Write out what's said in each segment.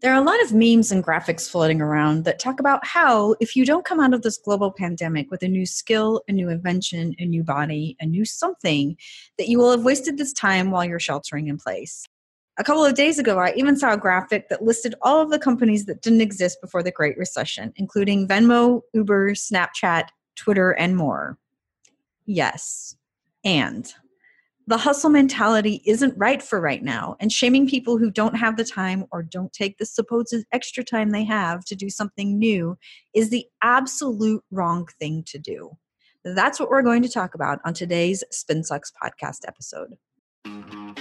There are a lot of memes and graphics floating around that talk about how, if you don't come out of this global pandemic with a new skill, a new invention, a new body, a new something, that you will have wasted this time while you're sheltering in place. A couple of days ago, I even saw a graphic that listed all of the companies that didn't exist before the Great Recession, including Venmo, Uber, Snapchat, Twitter, and more. Yes, and the hustle mentality isn't right for right now and shaming people who don't have the time or don't take the supposed extra time they have to do something new is the absolute wrong thing to do. That's what we're going to talk about on today's spin sucks podcast episode.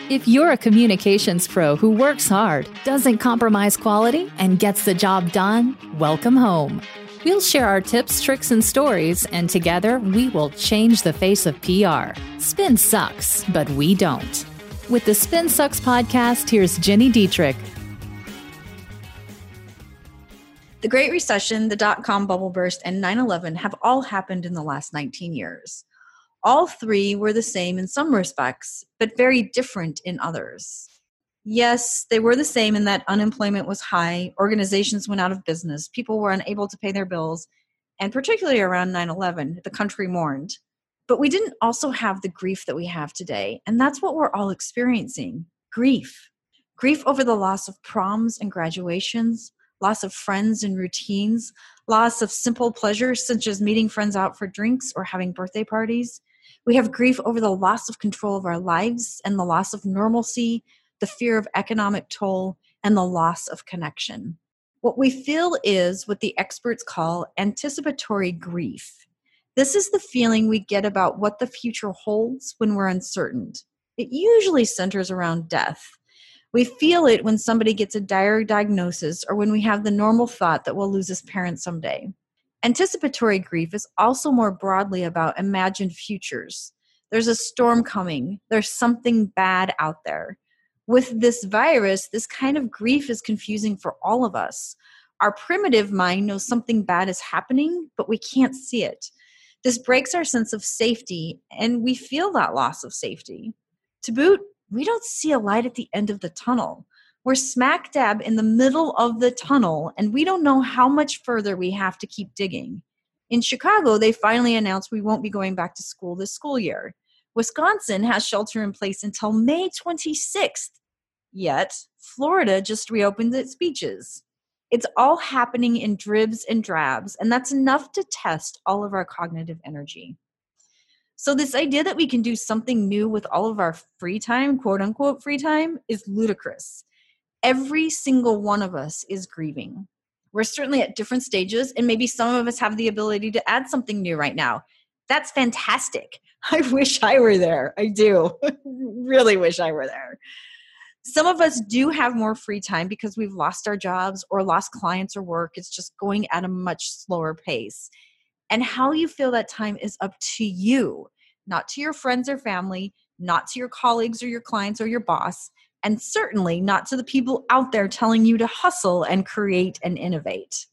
If you're a communications pro who works hard doesn't compromise quality and gets the job done welcome home We'll share our tips, tricks, and stories, and together we will change the face of PR. Spin sucks, but we don't. With the Spin Sucks podcast, here's Gini Dietrich. The Great Recession, the dot com bubble burst, and 9 11 have all happened in the last 19 years. All three were the same in some respects, but very different in others. Yes, they were the same in that unemployment was high, organizations went out of business, people were unable to pay their bills, and particularly around 9 11, the country mourned. But we didn't also have the grief that we have today, and that's what we're all experiencing grief. Grief over the loss of proms and graduations, loss of friends and routines, loss of simple pleasures such as meeting friends out for drinks or having birthday parties. We have grief over the loss of control of our lives and the loss of normalcy, the fear of economic toll, and the loss of connection. What we feel is what the experts call anticipatory grief. This is the feeling we get about what the future holds when we're uncertain. It usually centers around death. We feel it when somebody gets a dire diagnosis or when we have the normal thought that we'll lose his parent someday. Anticipatory grief is also more broadly about imagined futures. There's a storm coming, there's something bad out there with this virus, this kind of grief is confusing for all of us. Our primitive mind knows something bad is happening, but we can't see it. This breaks our sense of safety, and we feel that loss of safety. To boot, we don't see a light at the end of the tunnel. We're smack dab in the middle of the tunnel, and we don't know how much further we have to keep digging. In Chicago, they finally announced we won't be going back to school this school year. Wisconsin has shelter in place until May 26th. Yet, Florida just reopened its beaches. It's all happening in dribs and drabs, and that's enough to test all of our cognitive energy. So, this idea that we can do something new with all of our free time, quote unquote free time, is ludicrous. Every single one of us is grieving. We're certainly at different stages, and maybe some of us have the ability to add something new right now. That's fantastic. I wish I were there. I do. really wish I were there. Some of us do have more free time because we've lost our jobs or lost clients or work. It's just going at a much slower pace. And how you feel that time is up to you, not to your friends or family, not to your colleagues or your clients or your boss, and certainly not to the people out there telling you to hustle and create and innovate.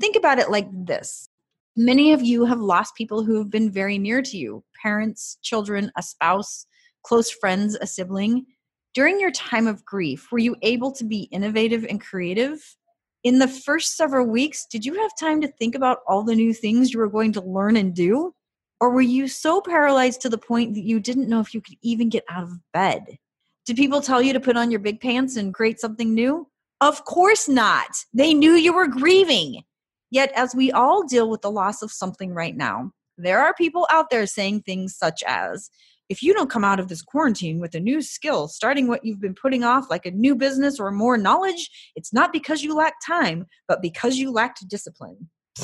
Think about it like this Many of you have lost people who have been very near to you parents, children, a spouse, close friends, a sibling. During your time of grief, were you able to be innovative and creative? In the first several weeks, did you have time to think about all the new things you were going to learn and do? Or were you so paralyzed to the point that you didn't know if you could even get out of bed? Did people tell you to put on your big pants and create something new? Of course not. They knew you were grieving. Yet, as we all deal with the loss of something right now, there are people out there saying things such as, if you don't come out of this quarantine with a new skill, starting what you've been putting off, like a new business or more knowledge, it's not because you lack time, but because you lacked discipline.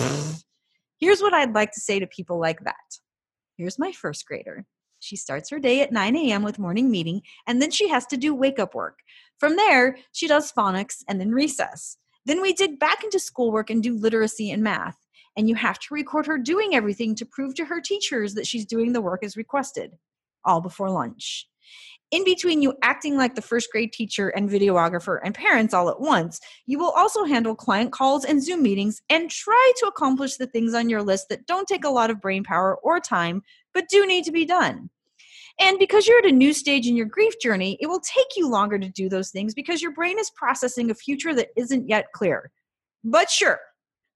Here's what I'd like to say to people like that. Here's my first grader. She starts her day at 9 a.m. with morning meeting, and then she has to do wake up work. From there, she does phonics and then recess. Then we dig back into schoolwork and do literacy and math. And you have to record her doing everything to prove to her teachers that she's doing the work as requested all before lunch. In between you acting like the first grade teacher and videographer and parents all at once, you will also handle client calls and Zoom meetings and try to accomplish the things on your list that don't take a lot of brain power or time, but do need to be done. And because you're at a new stage in your grief journey, it will take you longer to do those things because your brain is processing a future that isn't yet clear. But sure,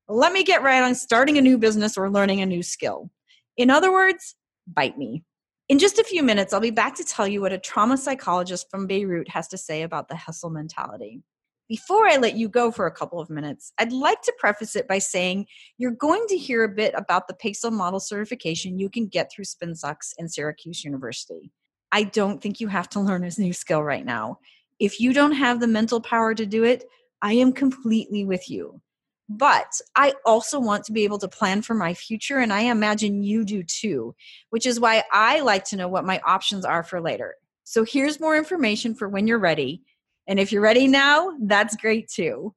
let me get right on starting a new business or learning a new skill. In other words, bite me. In just a few minutes, I'll be back to tell you what a trauma psychologist from Beirut has to say about the hustle mentality. Before I let you go for a couple of minutes, I'd like to preface it by saying you're going to hear a bit about the PESO model certification you can get through SpinSucks and Syracuse University. I don't think you have to learn a new skill right now. If you don't have the mental power to do it, I am completely with you. But I also want to be able to plan for my future, and I imagine you do too, which is why I like to know what my options are for later. So here's more information for when you're ready. And if you're ready now, that's great too.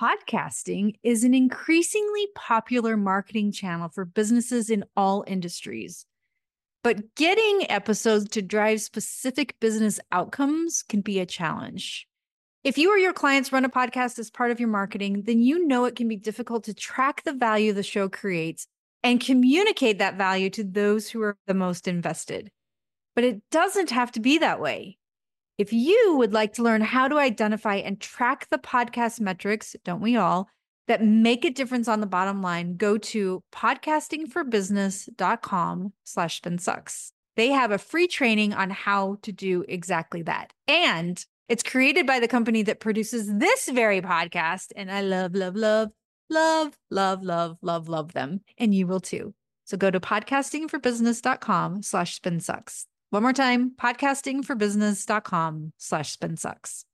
Podcasting is an increasingly popular marketing channel for businesses in all industries. But getting episodes to drive specific business outcomes can be a challenge. If you or your clients run a podcast as part of your marketing, then you know it can be difficult to track the value the show creates and communicate that value to those who are the most invested. But it doesn't have to be that way. If you would like to learn how to identify and track the podcast metrics, don't we all, that make a difference on the bottom line, go to podcastingforbusiness.com slash spinsucks. They have a free training on how to do exactly that. And it's created by the company that produces this very podcast. And I love, love, love, love, love, love, love, love them. And you will too. So go to podcastingforbusiness.com slash spinsucks. One more time, podcastingforbusiness.com slash spinsucks.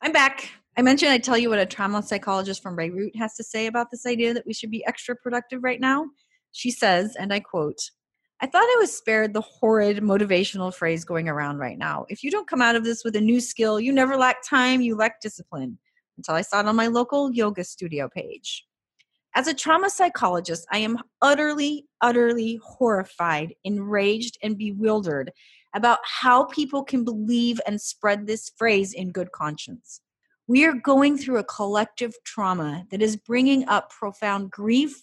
I'm back. I mentioned I'd tell you what a trauma psychologist from Beirut has to say about this idea that we should be extra productive right now. She says, and I quote, I thought I was spared the horrid motivational phrase going around right now. If you don't come out of this with a new skill, you never lack time, you lack discipline. Until I saw it on my local yoga studio page. As a trauma psychologist, I am utterly, utterly horrified, enraged, and bewildered about how people can believe and spread this phrase in good conscience. We are going through a collective trauma that is bringing up profound grief,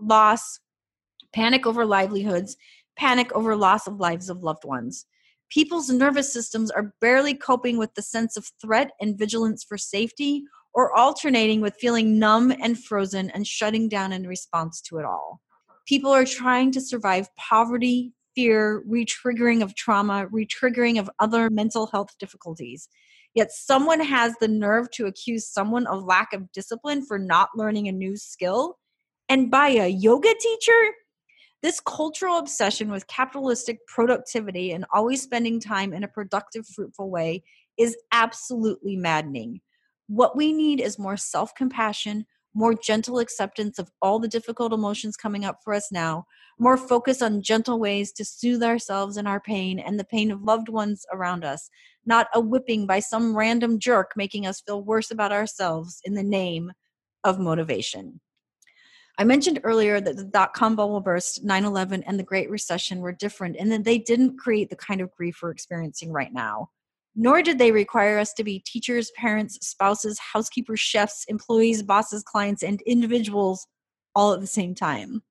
loss, panic over livelihoods, panic over loss of lives of loved ones. People's nervous systems are barely coping with the sense of threat and vigilance for safety or alternating with feeling numb and frozen and shutting down in response to it all. People are trying to survive poverty, fear, retriggering of trauma, retriggering of other mental health difficulties. Yet someone has the nerve to accuse someone of lack of discipline for not learning a new skill. And by a yoga teacher? This cultural obsession with capitalistic productivity and always spending time in a productive, fruitful way is absolutely maddening. What we need is more self compassion, more gentle acceptance of all the difficult emotions coming up for us now, more focus on gentle ways to soothe ourselves and our pain and the pain of loved ones around us, not a whipping by some random jerk making us feel worse about ourselves in the name of motivation. I mentioned earlier that the dot com bubble burst, 9 11, and the Great Recession were different and that they didn't create the kind of grief we're experiencing right now nor did they require us to be teachers, parents, spouses, housekeepers, chefs, employees, bosses, clients, and individuals all at the same time.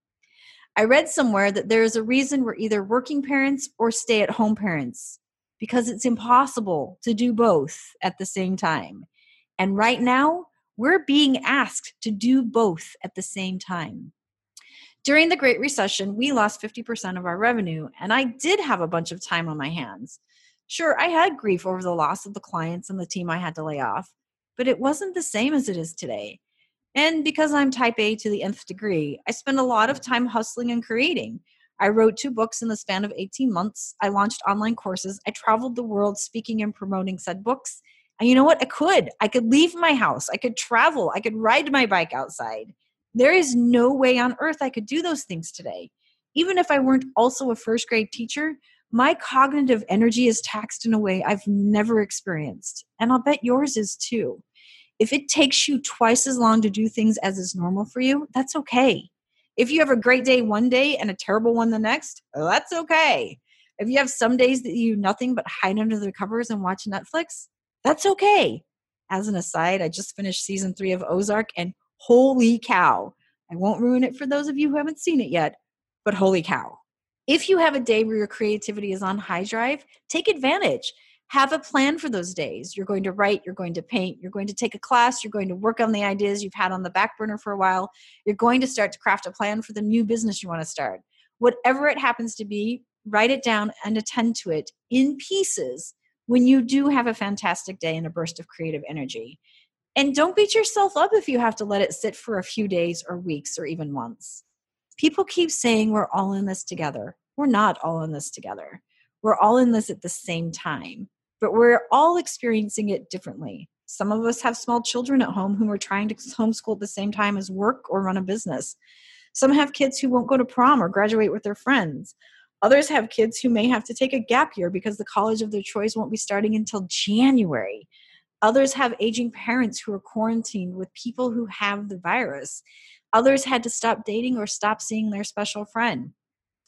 I read somewhere that there is a reason we're either working parents or stay at home parents because it's impossible to do both at the same time. And right now, we're being asked to do both at the same time. During the Great Recession, we lost 50% of our revenue, and I did have a bunch of time on my hands. Sure, I had grief over the loss of the clients and the team I had to lay off, but it wasn't the same as it is today. And because I'm type A to the nth degree, I spend a lot of time hustling and creating. I wrote two books in the span of 18 months. I launched online courses. I traveled the world speaking and promoting said books. And you know what? I could. I could leave my house. I could travel. I could ride my bike outside. There is no way on earth I could do those things today. Even if I weren't also a first grade teacher, my cognitive energy is taxed in a way I've never experienced. And I'll bet yours is too. If it takes you twice as long to do things as is normal for you, that's okay. If you have a great day one day and a terrible one the next, that's okay. If you have some days that you do nothing but hide under the covers and watch Netflix, that's okay. As an aside, I just finished season three of Ozark and holy cow. I won't ruin it for those of you who haven't seen it yet, but holy cow If you have a day where your creativity is on high drive, take advantage. Have a plan for those days. You're going to write, you're going to paint, you're going to take a class, you're going to work on the ideas you've had on the back burner for a while. You're going to start to craft a plan for the new business you want to start. Whatever it happens to be, write it down and attend to it in pieces when you do have a fantastic day and a burst of creative energy. And don't beat yourself up if you have to let it sit for a few days or weeks or even months. People keep saying we're all in this together. We're not all in this together. We're all in this at the same time, but we're all experiencing it differently. Some of us have small children at home whom are trying to homeschool at the same time as work or run a business. Some have kids who won't go to prom or graduate with their friends. Others have kids who may have to take a gap year because the college of their choice won't be starting until January. Others have aging parents who are quarantined with people who have the virus. Others had to stop dating or stop seeing their special friend.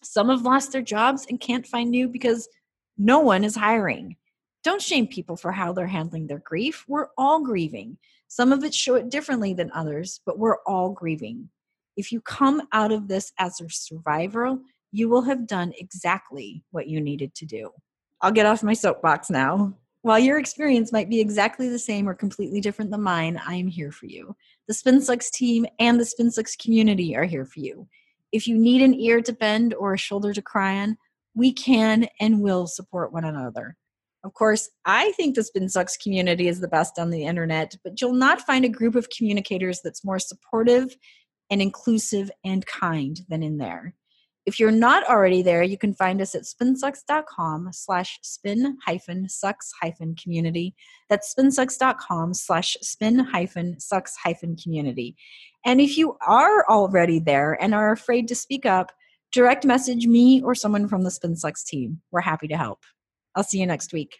Some have lost their jobs and can't find new because no one is hiring. Don't shame people for how they're handling their grief. We're all grieving. Some of it show it differently than others, but we're all grieving. If you come out of this as a survivor, you will have done exactly what you needed to do. I'll get off my soapbox now. While your experience might be exactly the same or completely different than mine, I am here for you. The SpinSucks team and the SpinSucks community are here for you. If you need an ear to bend or a shoulder to cry on, we can and will support one another. Of course, I think the SpinSucks community is the best on the internet, but you'll not find a group of communicators that's more supportive and inclusive and kind than in there. If you're not already there, you can find us at spinsucks.com slash spin hyphen sucks hyphen community. That's spinsucks.com slash spin hyphen sucks hyphen community. And if you are already there and are afraid to speak up, direct message me or someone from the SpinSucks team. We're happy to help. I'll see you next week.